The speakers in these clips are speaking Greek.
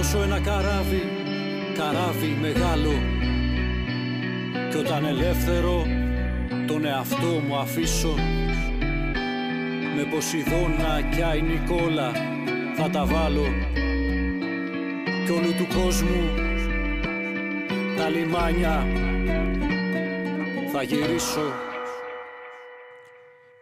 Θα αρματώσω ένα καράβι, καράβι μεγάλο. Κι όταν ελεύθερο τον εαυτό μου αφήσω Με Ποσειδώνα κι Άι Νικόλα θα τα βάλω. Κι όλου του κόσμου τα λιμάνια θα γυρίσω.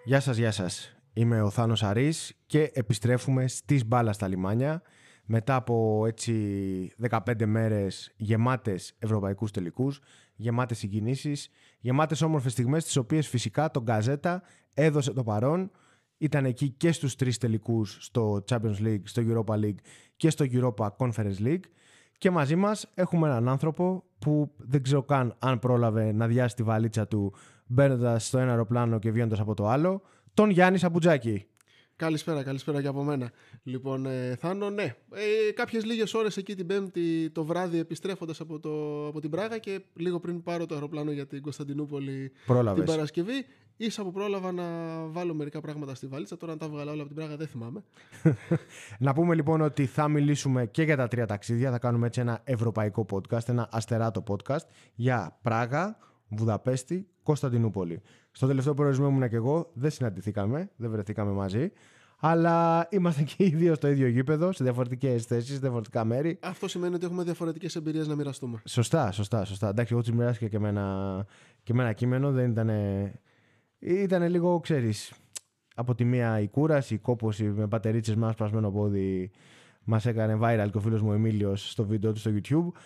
Γεια σας, γεια σας. Είμαι ο Θάνος Αρής και επιστρέφουμε στις μπάλα στα λιμάνια μετά από έτσι 15 μέρες γεμάτες ευρωπαϊκούς τελικούς, γεμάτες συγκινήσεις, γεμάτες όμορφες στιγμές τις οποίες φυσικά το Γκαζέτα έδωσε το παρόν ήταν εκεί και στους τρεις τελικούς στο Champions League, στο Europa League και στο Europa Conference League και μαζί μας έχουμε έναν άνθρωπο που δεν ξέρω καν αν πρόλαβε να διάσει τη βαλίτσα του μπαίνοντας στο ένα αεροπλάνο και βγαίνοντας από το άλλο, τον Γιάννης Σαμπουτζάκη. Καλησπέρα, καλησπέρα και από μένα. Λοιπόν, ε, Θάνο, ναι. Ε, Κάποιες λίγες ώρες εκεί την Πέμπτη το βράδυ επιστρέφοντας από, το, από την Πράγα και λίγο πριν πάρω το αεροπλάνο για την Κωνσταντινούπολη Πρόλαβες. την Παρασκευή, ίσα που πρόλαβα να βάλω μερικά πράγματα στη βαλίτσα. Τώρα, αν τα βγάλα όλα από την Πράγα, δεν θυμάμαι. Να πούμε λοιπόν ότι θα μιλήσουμε και για τα τρία ταξίδια. Θα κάνουμε έτσι ένα ευρωπαϊκό podcast, ένα αστεράτο podcast για Πράγα, Βουδαπέστη, Κωνσταντινούπολη. Στο τελευταίο προορισμό ήμουν και εγώ. Δεν συναντηθήκαμε, δεν βρεθήκαμε μαζί. Αλλά είμαστε και οι δύο στο ίδιο γήπεδο, σε διαφορετικές θέσεις, σε διαφορετικά μέρη. Αυτό σημαίνει ότι έχουμε διαφορετικές εμπειρίες να μοιραστούμε. Σωστά, σωστά, σωστά. Εντάξει, εγώ τους μοιράστηκα και με ένα, και με ένα κείμενο. Δεν ήταν. Ήταν λίγο, ξέρεις, από τη μία η κούραση, η κόπωση με πατερίτσες με ένα σπασμένο πόδι μας έκανε viral και ο φίλος μου Εμίλιος στο βίντεο του στο YouTube.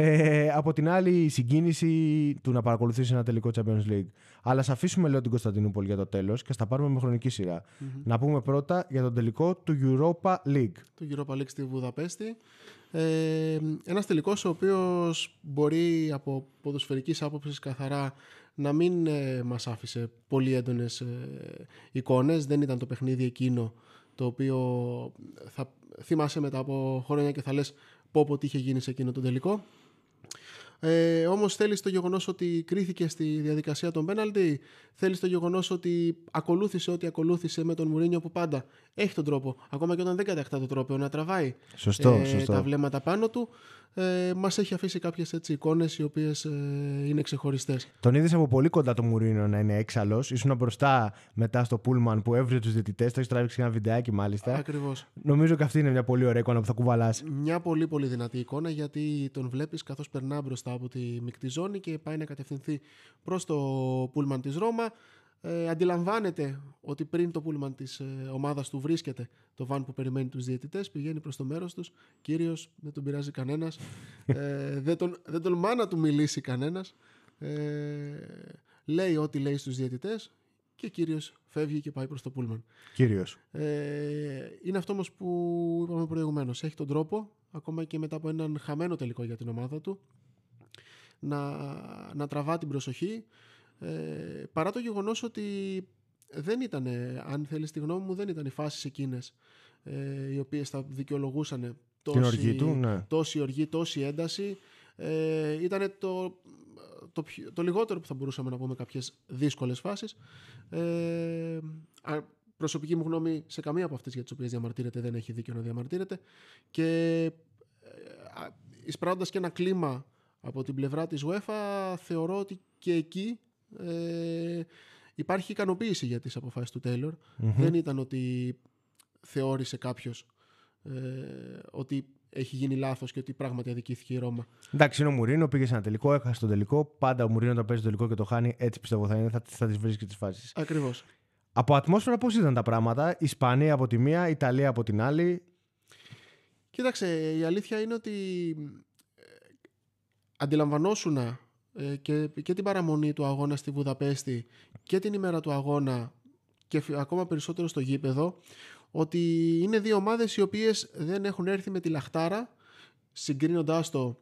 Ε, από την άλλη, η συγκίνηση του να παρακολουθήσεις ένα τελικό Champions League. Αλλά α αφήσουμε, λέω, την Κωνσταντινούπολη για το τέλος και θα τα πάρουμε με χρονική σειρά. Να πούμε πρώτα για τον τελικό του Europa League. Το Europa League στη Βουδαπέστη. Ε, ένας τελικός ο οποίος μπορεί από ποδοσφαιρικής άποψης καθαρά να μην ε, μας άφησε πολύ έντονες ε, εικόνες. Δεν ήταν το παιχνίδι εκείνο το οποίο θα θυμάσαι μετά από χρόνια και θα λες πω πω τι είχε γίνει σε εκείνο το τελικό. Ε, Όμως θέλεις το γεγονός ότι κρίθηκε στη διαδικασία των πέναλτι; Θέλεις το γεγονός ότι ακολούθησε ό,τι ακολούθησε με τον Μουρίνιο που πάντα έχει τον τρόπο, ακόμα και όταν δεν κατακτά τον τρόπο, να τραβάει Σωστό, ε, σωστό. τα βλέμματα πάνω του. Ε, Μας έχει αφήσει κάποιες εικόνες οι οποίες ε, είναι ξεχωριστές. Τον είδες από πολύ κοντά το Μουρίνο να είναι έξαλλος. Ήσουν μπροστά μετά στο Πούλμαν που έβριζε τους διαιτητές. Το έχεις τράβηξει ένα βιντεάκι μάλιστα. Ακριβώς. Νομίζω και αυτή είναι μια πολύ ωραία εικόνα που θα κουβαλάς. Μια πολύ πολύ δυνατή εικόνα γιατί τον βλέπεις καθώς περνά μπροστά από τη μεικτή ζώνη και πάει να κατευθυνθεί προς το πούλμαν της Ρώμα. Ε, αντιλαμβάνεται ότι πριν το πούλμαν της ε, ομάδας του βρίσκεται το βαν που περιμένει τους διαιτητές, πηγαίνει προς το μέρος τους, κύριος, δεν τον πειράζει κανένας, ε, δεν, τον, δεν τολμά να του μιλήσει κανένας, ε, λέει ό,τι λέει στους διαιτητές και κύριος φεύγει και πάει προς το πούλμαν. Κύριος. Ε, είναι αυτό όμως που είπαμε προηγουμένως. Έχει τον τρόπο, ακόμα και μετά από έναν χαμένο τελικό για την ομάδα του, να, να τραβά την προσοχή. Ε, παρά το γεγονός ότι δεν ήταν, αν θέλεις τη γνώμη μου, δεν ήταν οι φάσεις εκείνες ε, οι οποίες θα δικαιολογούσαν τόση, οργή του, ναι. τόση οργή, τόση ένταση. Ε, ήταν το, το, πιο- το λιγότερο που θα μπορούσαμε να πούμε κάποιες δύσκολες φάσεις. Ε, α, προσωπική μου γνώμη σε καμία από αυτές για τις οποίες διαμαρτύρεται δεν έχει δίκιο να διαμαρτύρεται και ε, α, εισπράττοντας και ένα κλίμα από την πλευρά της UEFA θεωρώ ότι και εκεί ε, υπάρχει ικανοποίηση για τις αποφάσεις του τειλορ Δεν ήταν ότι θεώρησε κάποιος ε, ότι έχει γίνει λάθος και ότι πράγματι αδικήθηκε η Ρώμα. Εντάξει, είναι ο Μουρίνο, πήγε σε ένα τελικό, έχασε τον τελικό. Πάντα ο Μουρίνο όταν παίζει το τελικό και το χάνει, έτσι πιστεύω θα είναι, θα, θα τις βρίσκει τις φάσεις. Ακριβώς. Από ατμόσφαιρα πώς ήταν τα πράγματα, Ισπανία από τη μία, Ιταλία από την άλλη. Κοίταξε, η αλήθεια είναι ότι ε, αντιλαμβανόσουν ε, και, και την παραμονή του αγώνα στη Βουδαπέστη και την ημέρα του αγώνα και φι- ακόμα περισσότερο στο γήπεδο ότι είναι δύο ομάδες οι οποίες δεν έχουν έρθει με τη λαχτάρα συγκρίνοντάς το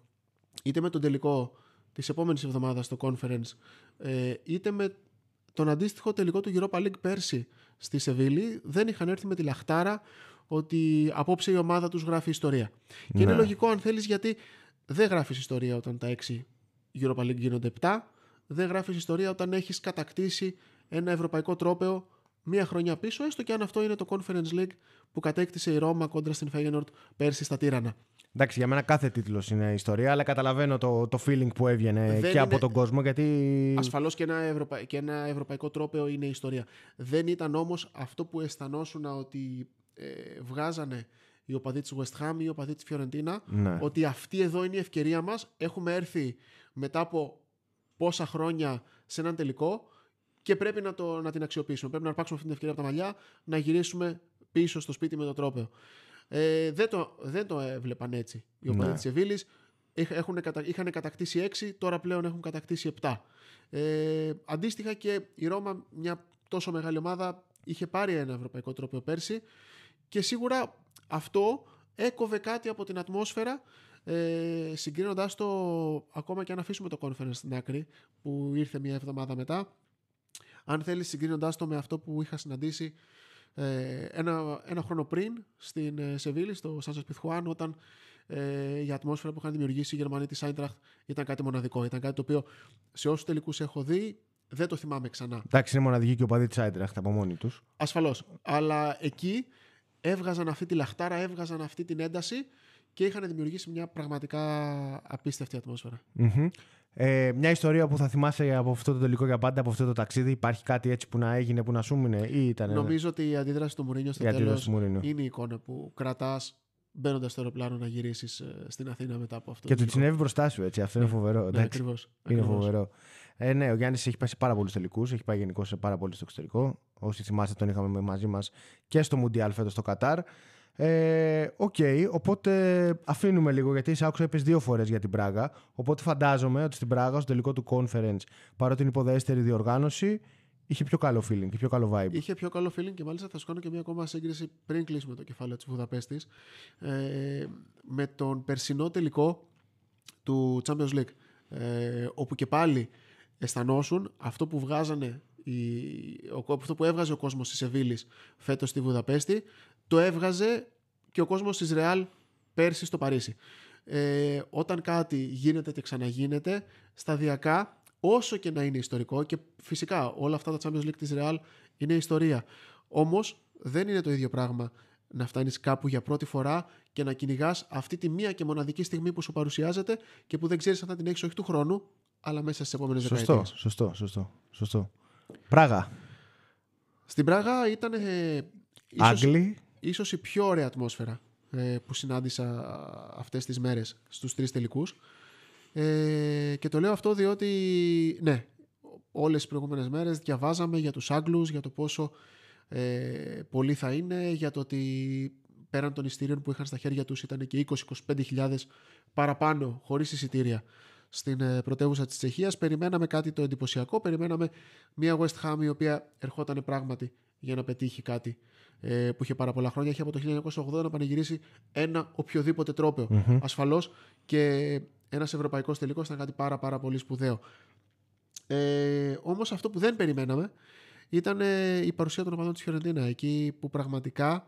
είτε με τον τελικό της επόμενης εβδομάδας στο conference ε, είτε με τον αντίστοιχο τελικό του Europa League πέρσι στη Σεβίλη δεν είχαν έρθει με τη λαχτάρα ότι απόψε η ομάδα τους γράφει ιστορία. Και είναι Ναι. λογικό αν θέλεις γιατί δεν γράφεις ιστορία όταν τα 6 Europa League γίνονται 7, δεν γράφεις ιστορία όταν έχεις κατακτήσει ένα ευρωπαϊκό τρόπαιο μία χρονιά πίσω, έστω και αν αυτό είναι το Conference League που κατέκτησε η Ρώμα κόντρα στην Feyenoord πέρσι στα Τύρανα. Εντάξει, για μένα κάθε τίτλος είναι ιστορία, αλλά καταλαβαίνω το, το feeling που έβγαινε Δεν και είναι- από τον κόσμο γιατί. Ασφαλώς και ένα, ευρωπα... και ένα ευρωπαϊκό τρόπαιο είναι ιστορία. Δεν ήταν όμως αυτό που αισθανόσουν ότι ε, βγάζανε οι οπαδοί της West Ham ή οι οπαδοί της Φιωρεντίνα Ναι. ότι αυτή εδώ είναι η ευκαιρία μας. Έχουμε έρθει μετά από πόσα χρόνια σε έναν τελικό και πρέπει να, το, να την αξιοποιήσουμε. Πρέπει να αρπάξουμε αυτή την ευκαιρία από τα μαλλιά, να γυρίσουμε πίσω στο σπίτι με το τρόπαιο. Ε, δεν, το, δεν το έβλεπαν έτσι οι οπαδοί Ναι. της Σεβίλης. Είχ- Έχουν, κατα- είχαν κατακτήσει 6, τώρα πλέον έχουν κατακτήσει 7. Ε, αντίστοιχα και η Ρώμα, μια τόσο μεγάλη ομάδα, είχε πάρει ένα ευρωπαϊκό τρόπαιο πέρσι και σίγουρα αυτό έκοβε κάτι από την ατμόσφαιρα ε, συγκρίνοντας το ακόμα και αν αφήσουμε το conference στην άκρη που ήρθε μια εβδομάδα μετά αν θέλεις συγκρίνοντας το με αυτό που είχα συναντήσει ε, ένα, ένα χρόνο πριν στην ε, Σεβίλη, στο Σάνσος Πιθουάν όταν ε, η ατμόσφαιρα που είχαν δημιουργήσει οι Γερμανοί της Άιντραχτ ήταν κάτι μοναδικό. Ήταν κάτι το οποίο σε όσους τελικούς έχω δει δεν το θυμάμαι ξανά. Εντάξει, είναι μοναδική και ο παδί της Άιντραχτ από μόνοι τους. Ασφαλώς. Αλλά εκεί έβγαζαν αυτή τη λαχτάρα, έβγαζαν αυτή την ένταση και είχαν δημιουργήσει μια πραγματικά απίστευτη ατμόσφαιρα. Ε, μια ιστορία που θα θυμάσαι από αυτό το τελικό για πάντα, από αυτό το ταξίδι. Υπάρχει κάτι έτσι που να έγινε, που να σου μείνε, ή ήταν. Νομίζω ότι η αντίδραση του Μουρίνιο στο Η αντίδραση τέλος του Μουρίνιο. είναι η εικόνα που κρατάς μπαίνοντας στο αεροπλάνο να γυρίσεις στην Αθήνα μετά από αυτό. Και το του τελικό. συνέβη μπροστά σου, έτσι. Αυτό είναι φοβερό. Ναι, εντάξει. ακριβώς, Είναι ακριβώς. φοβερό. Ε, ναι, ο Γιάννης έχει πάει σε πάρα πολλούς τελικούς. Έχει πάει γενικώς σε πάρα πολύ στο εξωτερικό. Όσοι θυμάστε, τον είχαμε μαζί μας και στο Μουντιάλ φέτος στο Κατάρ. Ε, Οκ, οπότε αφήνουμε λίγο γιατί σε άκουσα είπες δύο φορές για την Πράγα. Οπότε φαντάζομαι ότι στην Πράγα, στο τελικό του Conference, παρότι είναι υποδέστερη διοργάνωση, είχε πιο καλό feeling και πιο καλό vibe. Είχε πιο καλό feeling και μάλιστα θα σου κάνω και μια ακόμα σύγκριση πριν κλείσουμε το κεφάλαιο της Βουδαπέστης ε, με τον περσινό τελικό του Champions League ε, όπου και πάλι αισθανόσουν αυτό που βγάζανε η, ο, αυτό που έβγαζε ο κόσμος της Σεβίλης φέτος στη Βουδαπέστη το έβγαζε και ο κόσμος της Ρεάλ πέρσι στο Παρίσι. Ε, όταν κάτι γίνεται και ξαναγίνεται σταδιακά όσο και να είναι ιστορικό και φυσικά όλα αυτά τα Champions League της Real είναι ιστορία. Όμως δεν είναι το ίδιο πράγμα να φτάνεις κάπου για πρώτη φορά και να κυνηγάς αυτή τη μία και μοναδική στιγμή που σου παρουσιάζεται και που δεν ξέρεις αν θα την έχεις όχι του χρόνου αλλά μέσα στις επόμενες Σωστό, δεκαετίες. σωστό, σωστό, σωστό. Πράγα. Στην Πράγα ήταν ε, ίσως, Άγγλοι. ίσως η πιο ωραία ατμόσφαιρα ε, που συνάντησα αυτές τις μέρες στους τρεις τελικούς. Ε, και το λέω αυτό διότι, ναι, όλες τις προηγούμενες μέρες διαβάζαμε για τους Άγγλους, για το πόσο ε, πολλοί θα είναι, για το ότι πέραν των εισιτήριων που είχαν στα χέρια τους ήταν και 20-25 χιλιάδες παραπάνω χωρίς εισιτήρια στην ε, πρωτεύουσα της Τσεχίας. Περιμέναμε κάτι το εντυπωσιακό, περιμέναμε μια West Ham η οποία ερχόταν πράγματι για να πετύχει κάτι ε, που είχε πάρα πολλά χρόνια. Είχε από το 1980 να πανηγυρίσει ένα οποιοδήποτε τρόπαιο. Ασφαλώς και ένας ευρωπαϊκός τελικός ήταν κάτι πάρα πάρα πολύ σπουδαίο. Ε, όμως αυτό που δεν περιμέναμε ήταν ε, η παρουσία των οπαδών της Φιωρεντίνα εκεί που πραγματικά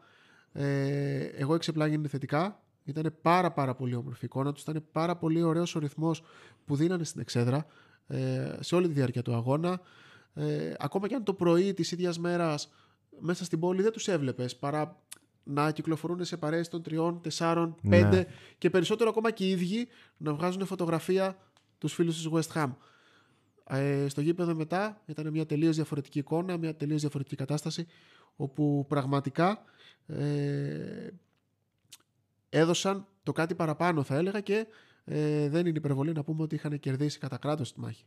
ε, εγώ εξεπλάγινε θετικά ήταν πάρα πάρα πολύ όμορφη η εικόνα τους ήταν πάρα πολύ ωραίος ο ρυθμός που δίνανε στην εξέδρα ε, σε όλη τη διάρκεια του αγώνα ε, ακόμα και αν το πρωί της ίδιας μέρας μέσα στην πόλη δεν τους έβλεπες παρά να κυκλοφορούν σε παρέες των τριών, τεσσάρων, Ναι. πέντε και περισσότερο ακόμα και οι ίδιοι να βγάζουν φωτογραφία τους φίλους της West Ham. Ε, στο γήπεδο μετά ήταν μια τελείως διαφορετική εικόνα, μια τελείως διαφορετική κατάσταση όπου πραγματικά ε, έδωσαν το κάτι παραπάνω θα έλεγα και ε, δεν είναι υπερβολή να πούμε ότι είχαν κερδίσει κατά κράτος τη μάχη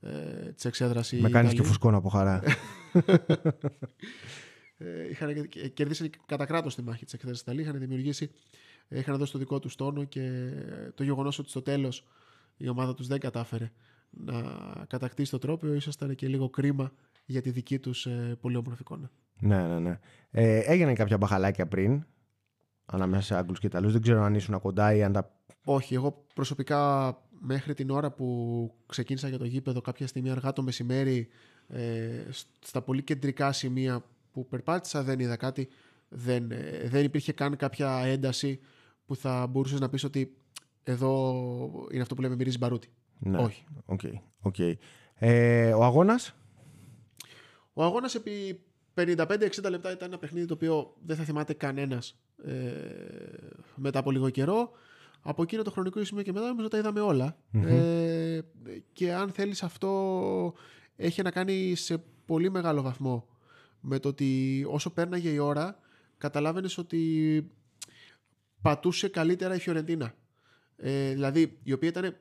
ε, της εξέδρας οι Με κάνεις και Ιταλοί. φουσκώνα από χαρά. Ε, είχαν κε- κερδίσει κατά κράτος τη μάχη της εκθέση Ιταλίας. Είχαν δημιουργήσει, ε, είχαν δώσει το δικό τους τόνο και το γεγονός ότι στο τέλος η ομάδα τους δεν κατάφερε να κατακτήσει το τρόπιο, ίσω ήταν και λίγο κρίμα για τη δική τους ε, πολύ όμορφη εικόνα. ναι, ναι, ναι. Ε, έγιναν κάποια μπαχαλάκια πριν ανάμεσα σε Άγγλους και Ιταλούς. Δεν ξέρω αν ήσουν κοντά ή αν τα. Όχι, εγώ προσωπικά μέχρι την ώρα που ξεκίνησα για το γήπεδο κάποια στιγμή αργά το μεσημέρι ε, στα πολύ κεντρικά σημεία που περπάτησα δεν είδα κάτι. Δεν, ε, δεν υπήρχε καν κάποια ένταση που θα μπορούσες να πεις ότι εδώ είναι αυτό που λέμε μυρίζει μπαρούτι. Ναι. Όχι. Οκ, οκ. Ε, ο αγώνας; Ο αγώνας επί 55-60 λεπτά ήταν ένα παιχνίδι το οποίο δεν θα θυμάται κανένας ε, μετά από λίγο καιρό. Από εκείνο το χρονικό σημείο και μετά νομίζω τα είδαμε όλα. Ε, και αν θέλεις αυτό έχει να κάνει σε πολύ μεγάλο βαθμό με το ότι όσο πέρναγε η ώρα καταλάβαινες ότι πατούσε καλύτερα η Φιωρεντίνα. Ε, δηλαδή η οποία ήταν,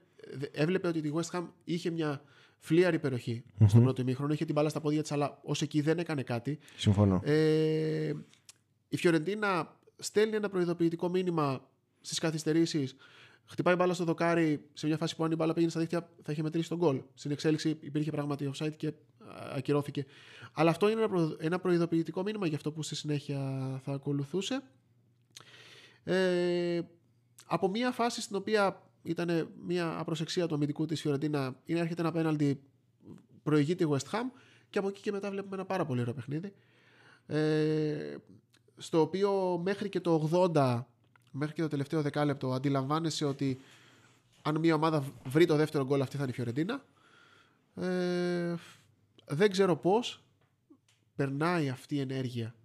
έβλεπε ότι η West Ham είχε μια φλίαρη περιοχή mm-hmm. στον πρώτο ημίχρονο, είχε την μπάλα στα πόδια της αλλά ως εκεί δεν έκανε κάτι. Συμφωνώ. Ε, η Φιωρεντίνα στέλνει ένα προειδοποιητικό μήνυμα στις καθυστερήσεις. Χτυπάει μπάλα στο δοκάρι σε μια φάση που αν η μπάλα πήγαινε στα δίχτυα θα είχε μετρήσει τον γκολ. Στην εξέλιξη υπήρχε πράγματι offside και ακυρώθηκε. Αλλά αυτό είναι ένα προειδοποιητικό μήνυμα για αυτό που στη συνέχεια θα ακολουθούσε. Ε, από μια φάση στην οποία ήταν μια απροσεξία του αμυντικού της Φιωρεντίνα είναι έρχεται ένα πέναλτι προηγείται η West Ham και από εκεί και μετά βλέπουμε ένα πάρα πολύ ωραίο παιχνίδι ε, στο οποίο μέχρι και το 80 μέχρι και το τελευταίο δεκάλεπτο αντιλαμβάνεσαι ότι αν μια ομάδα βρει το δεύτερο γκολ αυτή θα είναι η Φιωρεντίνα ε, δεν ξέρω πώς περνάει αυτή η ενέργεια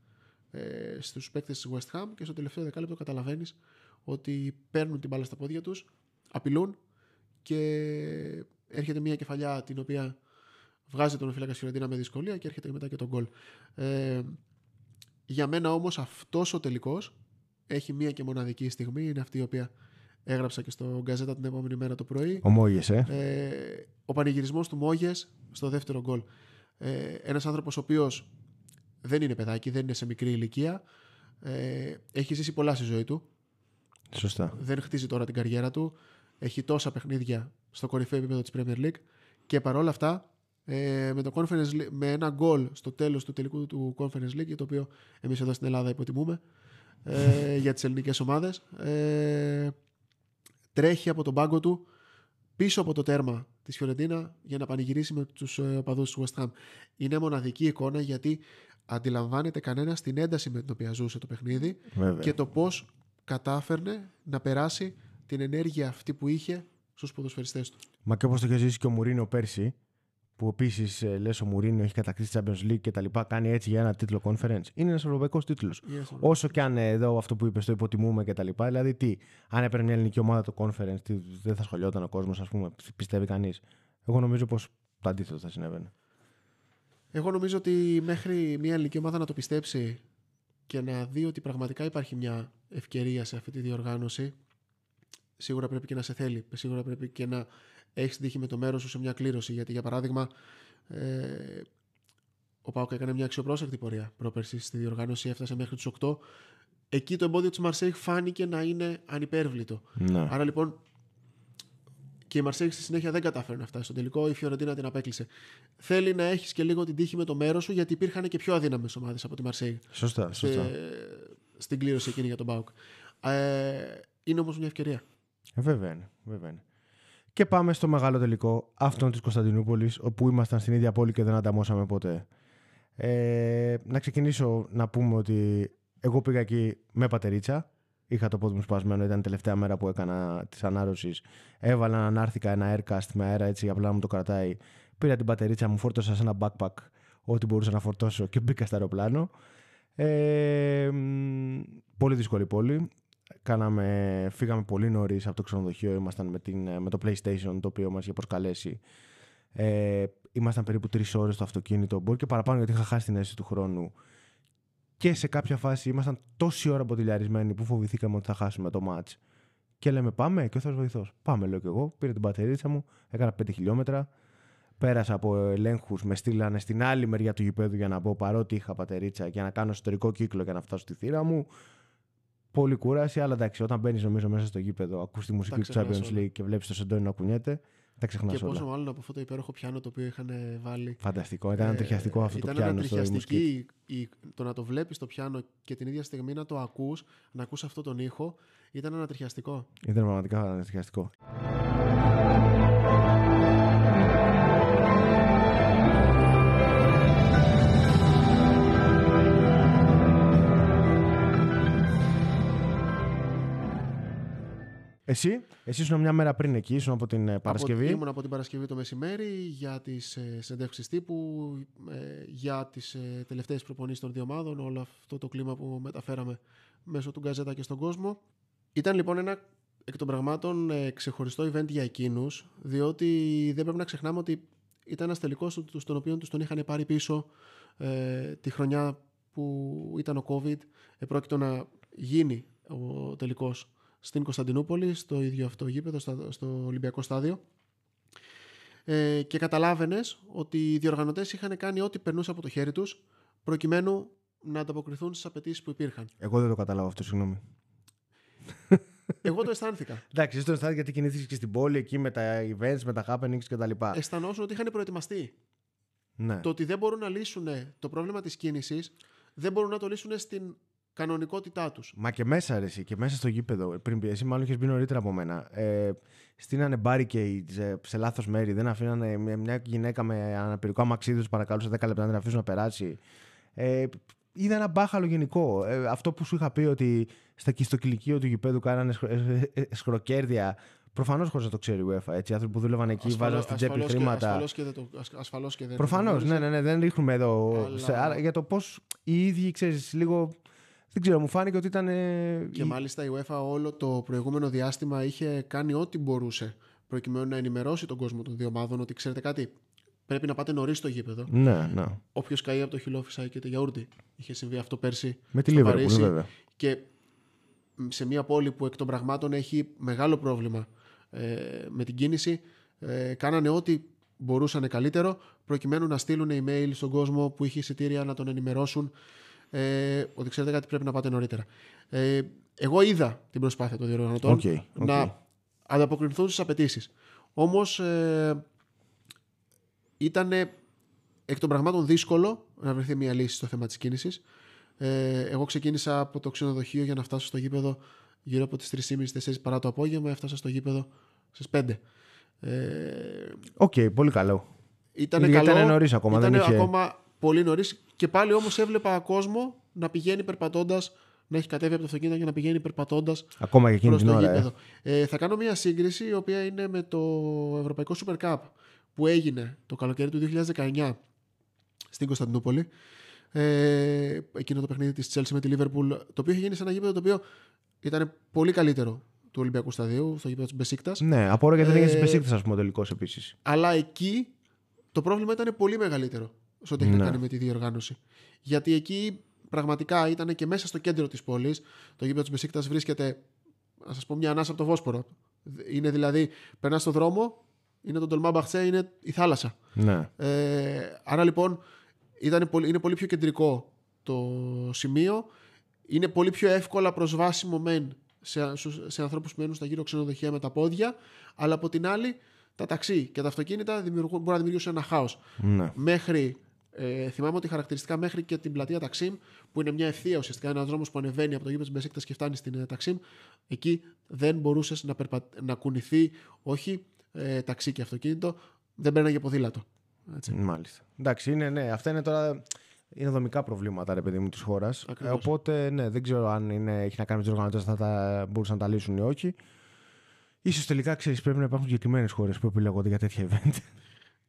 ε, στους παίκτες της West Ham και στο τελευταίο δεκάλεπτο καταλαβαίνεις ότι παίρνουν την μπάλα στα πόδια τους απειλούν και έρχεται μια κεφαλιά την οποία βγάζει τον φύλακα Φιωρεντίνα με δυσκολία και έρχεται μετά και τον γκολ. Ε, για μένα όμως αυτός ο τελικός έχει μία και μοναδική στιγμή, είναι αυτή η οποία έγραψα και στο Γκαζέτα την επόμενη μέρα το πρωί. Ο Μόγες, ε. ε ο πανηγυρισμός του Μόγες στο δεύτερο γκολ. Ε, ένας άνθρωπος ο οποίος δεν είναι παιδάκι, δεν είναι σε μικρή ηλικία, ε, έχει ζήσει πολλά στη ζωή του. Σωστά. Δεν χτίζει τώρα την καριέρα του. Έχει τόσα παιχνίδια στο κορυφαίο επίπεδο της Premier League και παρόλα αυτά ε, με, το Conference, με ένα γκολ στο τέλος του τελικού του Conference League το οποίο εμείς εδώ στην Ελλάδα υποτιμούμε ε, για τις ελληνικές ομάδες ε, τρέχει από τον πάγκο του πίσω από το τέρμα της Φιωρεντίνα για να πανηγυρίσει με τους ε, οπαδούς του West Ham. Είναι μοναδική εικόνα γιατί αντιλαμβάνεται κανένας την ένταση με την οποία ζούσε το παιχνίδι και το πώς κατάφερνε να περάσει την ενέργεια αυτή που είχε στους ποδοσφαιριστές του. Μα και όπως το είχε ζήσει και ο Μουρίνο πέρσι που επίσης ε, λες ο Μουρίνο έχει κατακτήσει Champions League και τα λοιπά, κάνει έτσι για ένα τίτλο conference. Είναι ένας ευρωπαϊκός τίτλος. Όσο και αν ε, εδώ αυτό που είπες το υποτιμούμε και τα λοιπά. Δηλαδή, τι, αν έπαιρνε μια ελληνική ομάδα το conference, τι, δεν θα σχολιόταν ο κόσμος, ας πούμε, πιστεύει κανείς. Εγώ νομίζω πως το αντίθετο θα συνέβαινε. Εγώ νομίζω ότι μέχρι μια ελληνική ομάδα να το πιστέψει και να δει ότι πραγματικά υπάρχει μια ευκαιρία σε αυτή τη διοργάνωση, σίγουρα πρέπει και να σε θέλει. Σίγουρα πρέπει και να έχεις τύχει με το μέρος σου σε μια κλήρωση. Γιατί, για παράδειγμα, ε, ο Πάουκ έκανε μια αξιοπρόσεκτη πορεία πρόπερση στη διοργάνωση, έφτασε μέχρι τους 8. Εκεί το εμπόδιο της Μαρσέη φάνηκε να είναι ανυπέρβλητο. Ναι. Άρα λοιπόν και η Μαρσέη στη συνέχεια δεν κατάφερε να φτάσει στο τελικό. Η Φιωρεντίνα την απέκλεισε. Θέλει να έχεις και λίγο την τύχη με το μέρος σου, γιατί υπήρχαν και πιο αδύναμες ομάδες από τη Μαρσέη. Σωστά, σωστά. στην κλήρωση εκείνη για τον Πάουκ. Ε, είναι όμως μια ευκαιρία. Ε, βέβαια είναι. Βέβαια είναι. Και πάμε στο μεγάλο τελικό αυτόν της Κωνσταντινούπολης, όπου ήμασταν στην ίδια πόλη και δεν ανταμώσαμε ποτέ. Ε, να ξεκινήσω να πούμε ότι εγώ πήγα εκεί με πατερίτσα. Είχα το πόδι μου σπασμένο, ήταν η τελευταία μέρα που έκανα της ανάρρωσης. Έβαλα ανάρθηκα ένα aircast με αέρα έτσι, απλά να μου το κρατάει. Πήρα την πατερίτσα μου, φόρτωσα σε ένα backpack ό,τι μπορούσα να φορτώσω και μπήκα στο αεροπλάνο. Ε, πολύ δύσκολη πόλη. Κάναμε, φύγαμε πολύ νωρίς από το ξενοδοχείο. Ήμασταν με, την, με το PlayStation το οποίο μας είχε προσκαλέσει. Ε, ήμασταν περίπου τρεις ώρες στο αυτοκίνητο. Μπορεί και παραπάνω γιατί είχα χάσει την αίσθηση του χρόνου. Και σε κάποια φάση ήμασταν τόση ώρα αποτυλιαρισμένοι που φοβηθήκαμε ότι θα χάσουμε το match. Και λέμε πάμε και ο Θεός βοηθός. Πάμε, λέω και εγώ. Πήρα την πατερίτσα μου, έκανα 5 χιλιόμετρα. Πέρασα από ελέγχους, με στείλανε στην άλλη μεριά του γηπέδου για να μπω παρότι είχα πατερίτσα για να κάνω εσωτερικό κύκλο για να φτάσω στη θύρα μου πολύ κούραση, αλλά εντάξει, όταν μπαίνεις νομίζω μέσα στο γήπεδο, ακούς τη μουσική του Champions League και βλέπεις το σεντόνι να κουνιέται, τα ξεχνάς όλα. Και πόσο μάλλον από αυτό το υπέροχο πιάνο το οποίο είχαν βάλει. Φανταστικό, ήταν ε, αυτό το ήταν πιάνο. Ήταν τριχιαστική το να το βλέπεις το πιάνο και την ίδια στιγμή να το ακούς, να ακούς αυτό τον ήχο, ήταν ανατριχιαστικό. Ήταν πραγματικά ανατριχιαστικό. Εσύ, εσύ ήσουν μια μέρα πριν εκεί, ήσουν από την ε, Παρασκευή. Από, ήμουν από την Παρασκευή το μεσημέρι για τις ε, συνεντεύξεις τύπου, ε, για τις ε, τελευταίες προπονήσεις των δύο ομάδων, όλο αυτό το κλίμα που μεταφέραμε μέσω του Γκαζέτα και στον κόσμο. Ήταν λοιπόν ένα εκ των πραγμάτων ε, ξεχωριστό event για εκείνους, διότι δεν πρέπει να ξεχνάμε ότι ήταν ένας τελικός στον οποίο τους τον είχαν πάρει πίσω ε, τη χρονιά που ήταν ο COVID. Επρόκειτο να γίνει ο τελικός στην Κωνσταντινούπολη, στο ίδιο αυτό γήπεδο, στο Ολυμπιακό Στάδιο. Ε, και καταλάβαινες ότι οι διοργανωτές είχαν κάνει ό,τι περνούσε από το χέρι τους προκειμένου να ανταποκριθούν στις απαιτήσεις που υπήρχαν. Εγώ δεν το καταλάβω αυτό, συγγνώμη. Εγώ το αισθάνθηκα. Εντάξει, εσύ το αισθάνθηκα γιατί κινήθηκε και στην πόλη εκεί με τα events, με τα happenings κτλ. Αισθανόσουν ότι είχαν προετοιμαστεί. Ναι. Το ότι δεν μπορούν να λύσουν το πρόβλημα της κίνησης, δεν μπορούν να το λύσουν στην κανονικότητά τους. Μα και μέσα, αρέσει, και μέσα στο γήπεδο. Πριν πει, εσύ μάλλον είχες μπει νωρίτερα από μένα. Ε, στείνανε barricades σε, σε λάθος μέρη. Δεν αφήνανε μια γυναίκα με αναπηρικό αμαξίδι τους παρακαλούσε 10 λεπτά να την αφήσουν να περάσει. Ε, είδα ένα μπάχαλο γενικό. Ε, αυτό που σου είχα πει ότι στα κυλικείο του γηπέδου κάνανε σκροκέρδια. Προφανώς χωρίς να το ξέρει η UEFA. Έτσι, άνθρωποι που δούλευαν εκεί βάζαν στην τσέπη χρήματα. Ασφαλώς και, δεν. Προφανώς, ναι, ναι, ναι, δεν ρίχνουμε εδώ. Αλλά... Σε, για το πώς οι ίδιοι, ξέρεις, λίγο δεν ξέρω, μου φάνηκε ότι ήταν. Και μάλιστα η UEFA όλο το προηγούμενο διάστημα είχε κάνει ό,τι μπορούσε προκειμένου να ενημερώσει τον κόσμο των δύο ομάδων ότι ξέρετε κάτι. Πρέπει να πάτε νωρίς στο γήπεδο. Ναι, ναι. Όποιος καεί από το χιλόφισα και το γιαούρτι. Είχε συμβεί αυτό πέρσι. Με τη Λίβερπουλ, βέβαια. Και σε μια πόλη που εκ των πραγμάτων έχει μεγάλο πρόβλημα ε, με την κίνηση, ε, κάνανε ό,τι μπορούσαν καλύτερο προκειμένου να στείλουν email στον κόσμο που είχε εισιτήρια να τον ενημερώσουν ε, ότι ξέρετε κάτι πρέπει να πάτε νωρίτερα. Ε, εγώ είδα την προσπάθεια των διοργανωτών okay, okay. να ανταποκριθούν στις απαιτήσεις. Όμως ε, ήταν εκ των πραγμάτων δύσκολο να βρεθεί μια λύση στο θέμα της κίνησης. Ε, εγώ ξεκίνησα από το ξενοδοχείο για να φτάσω στο γήπεδο γύρω από τις 3.30-4 παρά το απόγευμα. Έφτασα στο γήπεδο στις 5. Οκ, okay, πολύ καλό. Ήταν, καλό, ήταν νωρίς ακόμα. Ήταν δεν είχε... ακόμα πολύ νωρίς και πάλι όμως έβλεπα κόσμο να πηγαίνει περπατώντας, να έχει κατέβει από το αυτοκίνητο και να πηγαίνει περπατώντας. Ακόμα και εκείνη την ώρα. Ε. Ε, θα κάνω μια σύγκριση η οποία είναι με το Ευρωπαϊκό Super Cup που έγινε το καλοκαίρι του 2019 στην Κωνσταντινούπολη. Ε, εκείνο το παιχνίδι της Chelsea με τη Liverpool, το οποίο είχε γίνει σε ένα γήπεδο το οποίο ήταν πολύ καλύτερο του Ολυμπιακού Σταδίου, στο γήπεδο της Μπεσίκτας. Ναι, απορώ γιατί δεν έγινε Μπεσίκτας, ας πούμε, τελικός επίσης. Αλλά εκεί το πρόβλημα ήταν πολύ μεγαλύτερο σε ό,τι έχει να ναι. κάνει με τη διοργάνωση. Γιατί εκεί πραγματικά ήταν και μέσα στο κέντρο της πόλης. Το γήπεδο της Μπεσίκτα βρίσκεται, να σας πω, μια ανάσα από το Βόσπορο. Είναι δηλαδή, περνάς στον δρόμο, είναι το Ντολμά Μπαχτσέ, είναι η θάλασσα. Ναι. Ε, άρα λοιπόν ήταν πολύ, είναι πολύ πιο κεντρικό το σημείο. Είναι πολύ πιο εύκολα προσβάσιμο μεν σε, σε ανθρώπους που μένουν στα γύρω ξενοδοχεία με τα πόδια, αλλά από την άλλη τα ταξί και τα αυτοκίνητα μπορούν να δημιουργήσουν ένα χάος. Ναι. Μέχρι ε, θυμάμαι ότι χαρακτηριστικά μέχρι και την πλατεία Ταξίμ, που είναι μια ευθεία ουσιαστικά, ένας δρόμος που ανεβαίνει από το γήπεδο της Μπεσίκτα και φτάνει στην ε, Ταξίμ, εκεί δεν μπορούσες να, περπα... να κουνηθεί, όχι ε, ταξί και αυτοκίνητο, δεν παίρναγε ποδήλατο. Έτσι. Μάλιστα. Εντάξει, είναι, ναι, αυτά είναι τώρα. Είναι δομικά προβλήματα, ρε παιδί μου, της χώρας. Ε, οπότε, ναι, δεν ξέρω αν είναι, έχει να κάνει με τους οργανωτές, θα τα μπορούσαν να τα λύσουν ή όχι. σω τελικά ξέρεις, πρέπει να υπάρχουν συγκεκριμένες χώρες που επιλέγονται για τέτοια event.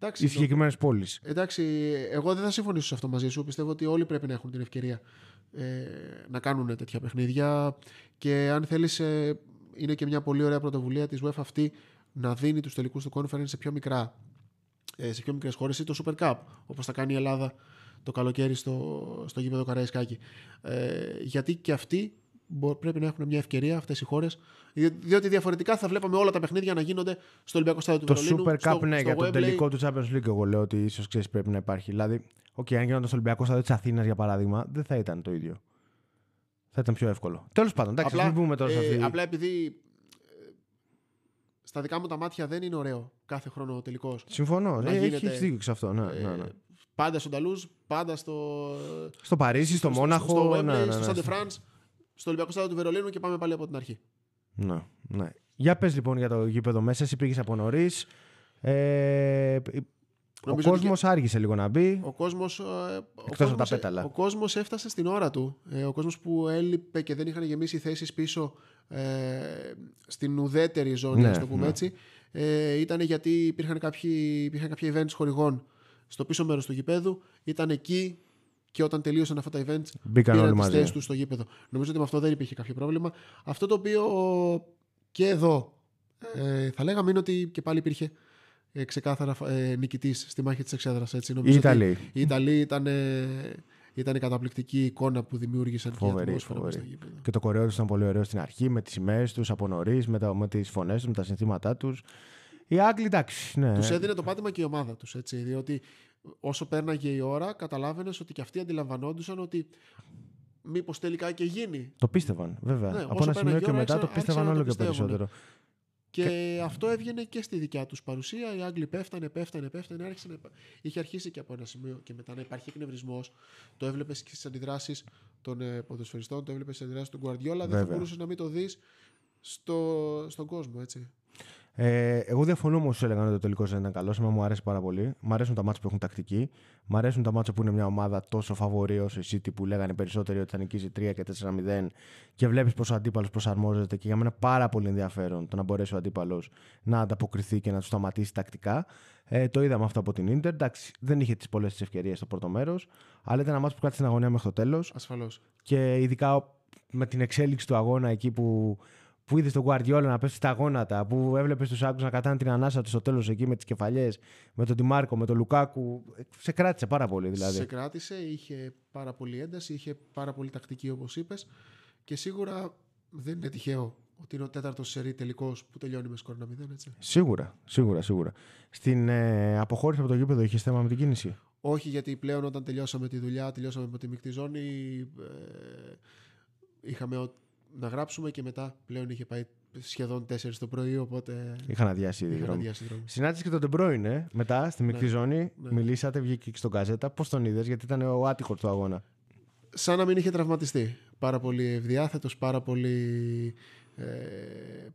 Εντάξει, οι συγκεκριμένες πόλεις. Εντάξει, εγώ δεν θα συμφωνήσω σε αυτό μαζί σου. Πιστεύω ότι όλοι πρέπει να έχουν την ευκαιρία ε, να κάνουν τέτοια παιχνίδια. Και αν θέλεις, ε, είναι και μια πολύ ωραία πρωτοβουλία της UEFA αυτή να δίνει τους τελικούς του conference σε πιο μικρά. Ε, σε πιο μικρές χώρες ή το Super Cup, όπως θα κάνει η Ελλάδα το καλοκαίρι στο, στο γήπεδο Καραϊσκάκη. Ε, γιατί και αυτοί πρέπει να έχουν μια ευκαιρία αυτές οι χώρες. Διότι διαφορετικά θα βλέπαμε όλα τα παιχνίδια να γίνονται στο Ολυμπιακό Στάδιο του Βερολίνου. Το Super Cup, ναι, για το τελικό του Champions League, εγώ λέω ότι ίσως ξέρεις πρέπει να υπάρχει. Δηλαδή, okay, αν γινόταν στο Ολυμπιακό Στάδιο της Αθήνας, για παράδειγμα, δεν θα ήταν το ίδιο. Θα ήταν πιο εύκολο. Τέλος πάντων, εντάξει, απλά, πούμε τώρα σε αυτή. απλά επειδή ε, στα δικά μου τα μάτια δεν είναι ωραίο κάθε χρόνο ο τελικός. Συμφωνώ. Ναι, έχεις δίκιο σε αυτό. Ναι, ναι, ναι. Πάντα στο Νταλούζ, πάντα στο. Στο Παρίσι, στο, στο Μόναχο. Στο, στο, ναι, ναι, ναι, στο Σάντε στο Ολυμπιακό Στάδιο του Βερολίνου και πάμε πάλι από την αρχή. Ναι, ναι. Για πες λοιπόν για το γήπεδο μέσα, εσύ πήγες από νωρίς. Ε, ο κόσμος και... άργησε λίγο να μπει. Ο κόσμος. Εκτός από τα πέταλα. Ο κόσμος έφτασε στην ώρα του. Ε, ο κόσμος που έλειπε και δεν είχαν γεμίσει θέσεις πίσω ε, στην ουδέτερη ζώνη, ναι, το πούμε ναι. έτσι. Ε, ήταν γιατί υπήρχαν κάποιοι, υπήρχαν κάποια events χορηγών στο πίσω μέρος του γηπέδου. Ήταν εκεί και όταν τελείωσαν αυτά τα events, Μπήκαν πήραν τις θέσεις τους στο γήπεδο. Νομίζω ότι με αυτό δεν υπήρχε κάποιο πρόβλημα. Αυτό το οποίο Και εδώ ε, θα λέγαμε είναι ότι και πάλι υπήρχε ε, ξεκάθαρα ε, νικητής στη μάχη της Εξέδρας. Οι Ιταλοί. Οι Ιταλοί ήταν, ε, ήταν η καταπληκτική εικόνα που δημιούργησαν φοβερή, και φοβερή. Και το κορεό τους ήταν πολύ ωραίο στην αρχή με τις σημαίες τους από νωρίς, με, με τις φωνές τους, με τα συνθήματά τους. Οι Άγγλοι, εντάξει. Ναι. Τους έδινε το πάτημα και η ομάδα τους. Διότι όσο πέρναγε η ώρα, καταλάβαινες ότι και αυτοί αντιλαμβανόντουσαν ότι μήπως τελικά και γίνει. Το πίστευαν, βέβαια. Ναι, Από ένα σημείο και μετά το πίστευαν όλο και περισσότερο. Και, αυτό έβγαινε και στη δικιά τους παρουσία. Οι Άγγλοι πέφτανε, πέφτανε, πέφτανε. Άρχισε να... Είχε αρχίσει και από ένα σημείο και μετά να υπάρχει εκνευρισμός. Το έβλεπες και στις αντιδράσεις των ε, ποδοσφαιριστών, το έβλεπες στις αντιδράσεις του Γκουαρδιόλα. Δεν θα μπορούσες να μην το δεις στο, στον κόσμο, έτσι. Ε, εγώ διαφωνώ με όσους έλεγαν ότι το τελικός δεν ήταν καλός. Εμένα μου αρέσει πάρα πολύ. Μ' αρέσουν τα μάτια που έχουν τακτική. Μ' αρέσουν τα μάτια που είναι μια ομάδα τόσο φαβορή όσο η City που λέγανε περισσότεροι ότι θα νικήσει 3 και 4-0 και βλέπεις πω ο αντίπαλος προσαρμόζεται. Και για μένα πάρα πολύ ενδιαφέρον το να μπορέσει ο αντίπαλος να ανταποκριθεί και να του σταματήσει τακτικά. Ε, το είδαμε αυτό από την ντερ. Εντάξει, δεν είχε τις πολλές ευκαιρίες στο πρώτο μέρος, αλλά ήταν ένα μάτσο που κράτησε την αγωνία μέχρι το τέλος. Ασφαλώς. Και ειδικά με την εξέλιξη του αγώνα εκεί που που είδες τον Guardiola να πέσει στα γόνατα, που έβλεπες τους Άγκου να κατάνε την ανάσα τους στο τέλος εκεί με τις κεφαλιές, με τον Τιμάρκο, με τον Λουκάκου. Σε κράτησε πάρα πολύ δηλαδή. Σε κράτησε, είχε πάρα πολύ ένταση, είχε πάρα πολύ τακτική όπως είπες και σίγουρα δεν είναι τυχαίο ότι είναι ο τέταρτος σερή τελικός που τελειώνει με σκορ να μηδέν, έτσι. Σίγουρα, σίγουρα, σίγουρα. Στην ε, αποχώρηση από το γήπεδο είχες θέμα με την κίνηση; Όχι, γιατί πλέον όταν τελειώσαμε τη δουλειά, τελειώσαμε με τη μεικτή ζώνη, ε, είχαμε να γράψουμε και μετά πλέον είχε πάει σχεδόν 4 το πρωί, οπότε. Είχαν αδειάσει οι δρόμοι. Συνάντησε και τον Ντεμπρόινε μετά στη μικρή ναι, ζώνη. Ναι. Μιλήσατε, βγήκε και στον Καζέτα. Πώς τον είδες, γιατί ήταν ο άτυχος του αγώνα. Σαν να μην είχε τραυματιστεί. Πάρα πολύ ευδιάθετος, πάρα πολύ, ε,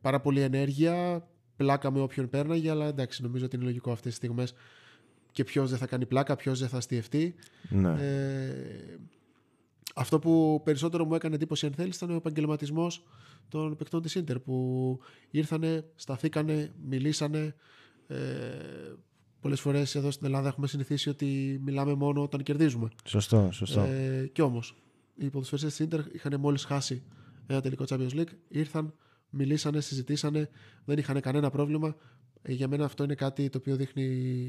πάρα πολύ ενέργεια. Πλάκα με όποιον πέρναγε, αλλά εντάξει, νομίζω ότι είναι λογικό αυτές τις στιγμές και ποιος δεν θα κάνει πλάκα, ποιος δεν θα αστιευτεί. Ναι. Ε, αυτό που περισσότερο μου έκανε εντύπωση, αν θέλεις, ήταν ο επαγγελματισμός των παικτών της Ιντερ που ήρθανε, σταθήκανε, μιλήσανε. Ε, Πολλές φορές εδώ στην Ελλάδα έχουμε συνηθίσει ότι μιλάμε μόνο όταν κερδίζουμε. Σωστό, σωστό. Ε, κι όμως, οι ποδοσφαιριστές της Ιντερ είχαν μόλις χάσει ένα τελικό Champions League, ήρθαν, μιλήσανε, συζητήσανε, δεν είχαν κανένα πρόβλημα. Ε, για μένα αυτό είναι κάτι το οποίο δείχνει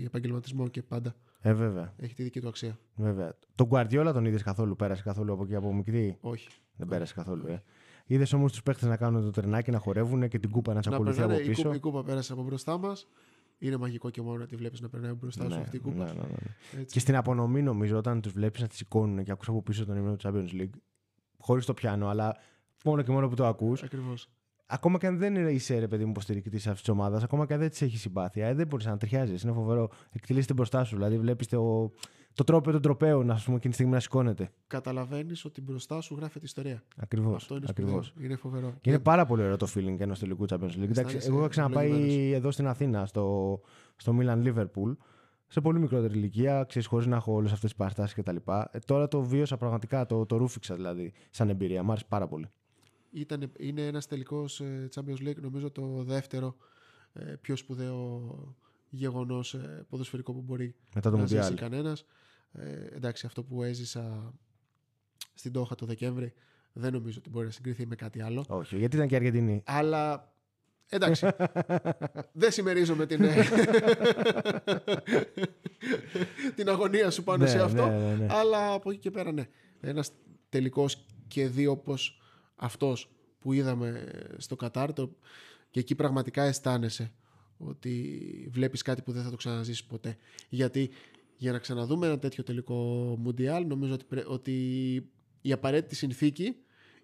επαγγελματισμό και πάντα. Ε, βέβαια. Έχει τη δική του αξία. Βέβαια. Τον Guardiola τον είδες καθόλου, πέρασε καθόλου από εκεί από μικρή; Όχι. Δεν πέρασε καθόλου. Ε. Είδες όμως τους παίχτες να κάνουν το τρενάκι, να χορεύουν και την κούπα να τσακολουθεί από πίσω; Η κούπα, η κούπα πέρασε από μπροστά μας. Είναι μαγικό και μόνο να τη βλέπεις να περνάει μπροστά ναι, σου αυτή η κούπα. Ναι, ναι, ναι. Και στην απονομή, νομίζω, όταν τους βλέπεις να τη σηκώνουν και ακούς από πίσω τον ύμνο του Champions League, χωρίς το πιάνο, αλλά μόνο και μόνο που το ακούς. Ακριβώς ακόμα και αν δεν είσαι ρε παιδί μου υποστηρικτής αυτής της ομάδας, ακόμα και αν δεν της έχεις συμπάθεια, ε, δεν μπορείς να τριχιάζεις. Είναι φοβερό. Εκτελείστε μπροστά σου. Δηλαδή, βλέπεις το, το τρόπο των τροπέων, ας πούμε, εκείνη τη στιγμή να σηκώνεται. Καταλαβαίνεις ότι μπροστά σου γράφεται ιστορία. Ακριβώς. Αυτό είναι, ακριβώς. είναι φοβερό. Και είναι πάρα πολύ ωραίο το feeling ενός τελικού Champions League. Εντάξει, εγώ είχα ξαναπάει εδώ στην Αθήνα, στο, στο Milan Liverpool, σε πολύ μικρότερη ηλικία, ξέρεις, χωρίς να έχω όλες αυτές τις παραστάσεις κτλ. Ε, τώρα το βίωσα πραγματικά, το, το ρούφιξα δηλαδή, σαν εμπειρία. Μ' άρεσε πάρα πολύ. Ήταν, είναι ένας τελικός ε, Champions League, νομίζω το δεύτερο ε, πιο σπουδαίο γεγονός ε, ποδοσφαιρικό που μπορεί Μετά το να ζήσει κανένας. εντάξει, αυτό που έζησα στην Τόχα το Δεκέμβρη δεν νομίζω ότι μπορεί να συγκριθεί με κάτι άλλο. Όχι, γιατί ήταν και Αργεντινή. Αλλά εντάξει, δεν συμμερίζομαι την, την αγωνία σου πάνω σε ναι, αυτό. Ναι, ναι, αλλά από εκεί και πέρα ναι. Ένας τελικός και δύο όπως αυτός που είδαμε στο Κατάρ και εκεί πραγματικά αισθάνεσαι ότι βλέπεις κάτι που δεν θα το ξαναζήσεις ποτέ. Γιατί για να ξαναδούμε ένα τέτοιο τελικό Μουντιάλ νομίζω ότι, ότι η απαραίτητη συνθήκη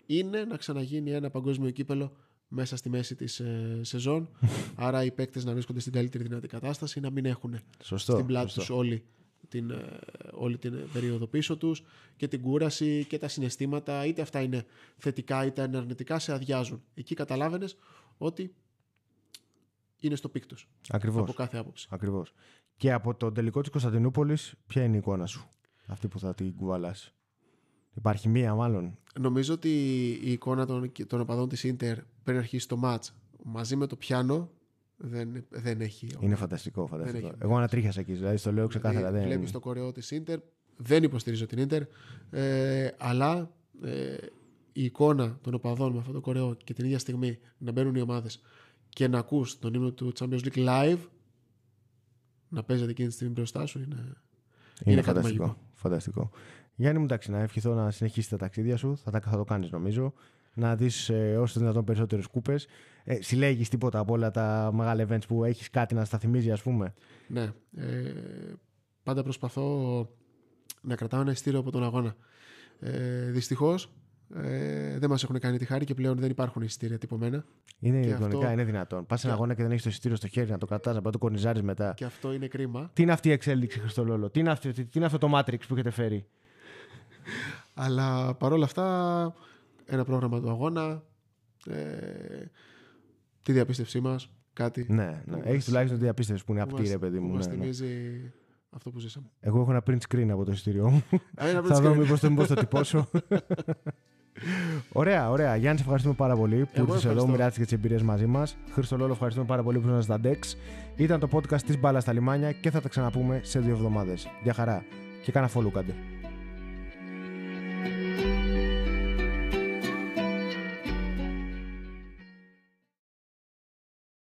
είναι να ξαναγίνει ένα παγκόσμιο κύπελο μέσα στη μέση της ε, σεζόν. Άρα οι παίκτες να βρίσκονται στην καλύτερη δυνατή κατάσταση, να μην έχουν σωστό, στην πλάτη τους όλοι την, ε, όλη την περίοδο πίσω τους και την κούραση και τα συναισθήματα είτε αυτά είναι θετικά είτε είναι αρνητικά σε αδειάζουν. Εκεί καταλάβαινες ότι είναι στο peak τους Ακριβώς. από κάθε άποψη. Ακριβώς. Και από το τελικό της Κωνσταντινούπολης ποια είναι η εικόνα σου αυτή που θα την κουβαλάς; Υπάρχει μία μάλλον; Νομίζω ότι η εικόνα των, των οπαδών της Ίντερ πριν αρχίσει το μάτς μαζί με το πιάνο δεν, δεν έχει. Είναι φανταστικό. φανταστικό. Εγώ ανατρίχιασα εκεί, δηλαδή στο λέω ξεκάθαρα. Δηλαδή, Βλέπεις το κορεό της ντερ. Δεν υποστηρίζω την ντερ. Ε, αλλά ε, η εικόνα των οπαδών με αυτό το κορεό και την ίδια στιγμή να μπαίνουν οι ομάδες και να ακούς τον ύμνο του Champions League live να παίζεται εκείνη τη στιγμή μπροστά σου είναι, Είναι, είναι κάτι φανταστικό. μαγικό. φανταστικό. Γιάννη μου, εντάξει, να ευχηθώ να συνεχίσει τα ταξίδια σου. Θα, τα, θα το κάνεις νομίζω. Να δεις ε, όσο το δυνατόν περισσότερες κούπες. Ε, συλλέγεις τίποτα από όλα τα μεγάλα events που έχεις κάτι να στα θυμίζει, ας πούμε; Ναι. Ε, πάντα προσπαθώ να κρατάω ένα ειστήριο από τον αγώνα. Ε, Δυστυχώς ε, δεν μας έχουν κάνει τη χάρη και πλέον δεν υπάρχουν ειστήρια τυπωμένα. Είναι Και ηλεκτρονικά, αυτό- είναι δυνατόν. Πας σε ένα Και- αγώνα και δεν έχεις το εισιτήριο στο χέρι να το κρατάς, να πάει το κορνιζάρεις μετά. Και αυτό είναι κρίμα. Τι είναι αυτή η εξέλιξη, Χριστολόλο, τι είναι, αυτή, τι είναι αυτό το Matrix που έχετε φέρει; Αλλά παρόλα αυτά, ένα πρόγραμμα του αγώνα, ε, τη διαπίστευσή μας, κάτι Ναι, ναι. Που Έχεις μας- τουλάχιστον διαπίστευση που είναι που απτή, μας- ρε παιδί που μου. μας Ναι, ναι. θυμίζει αυτό που ζήσαμε. Εγώ έχω ένα print screen από το εισιτήριό μου. Α, ένα Θα print δω screen. μήπως το, μήπως το τυπώσω. ωραία, ωραία. Γιάννη, σε ευχαριστούμε πάρα πολύ που ήρθες εδώ, ευχαριστώ. μοιράστηκες τις εμπειρίες μαζί μας. Χριστολόλο, ευχαριστούμε πάρα πολύ που ήσασταν στα DEX. Ήταν το podcast της Μπάλας στα λιμάνια και θα τα ξαναπούμε σε δύο εβδομάδες. Γεια χαρά και κάνα follow κάντε.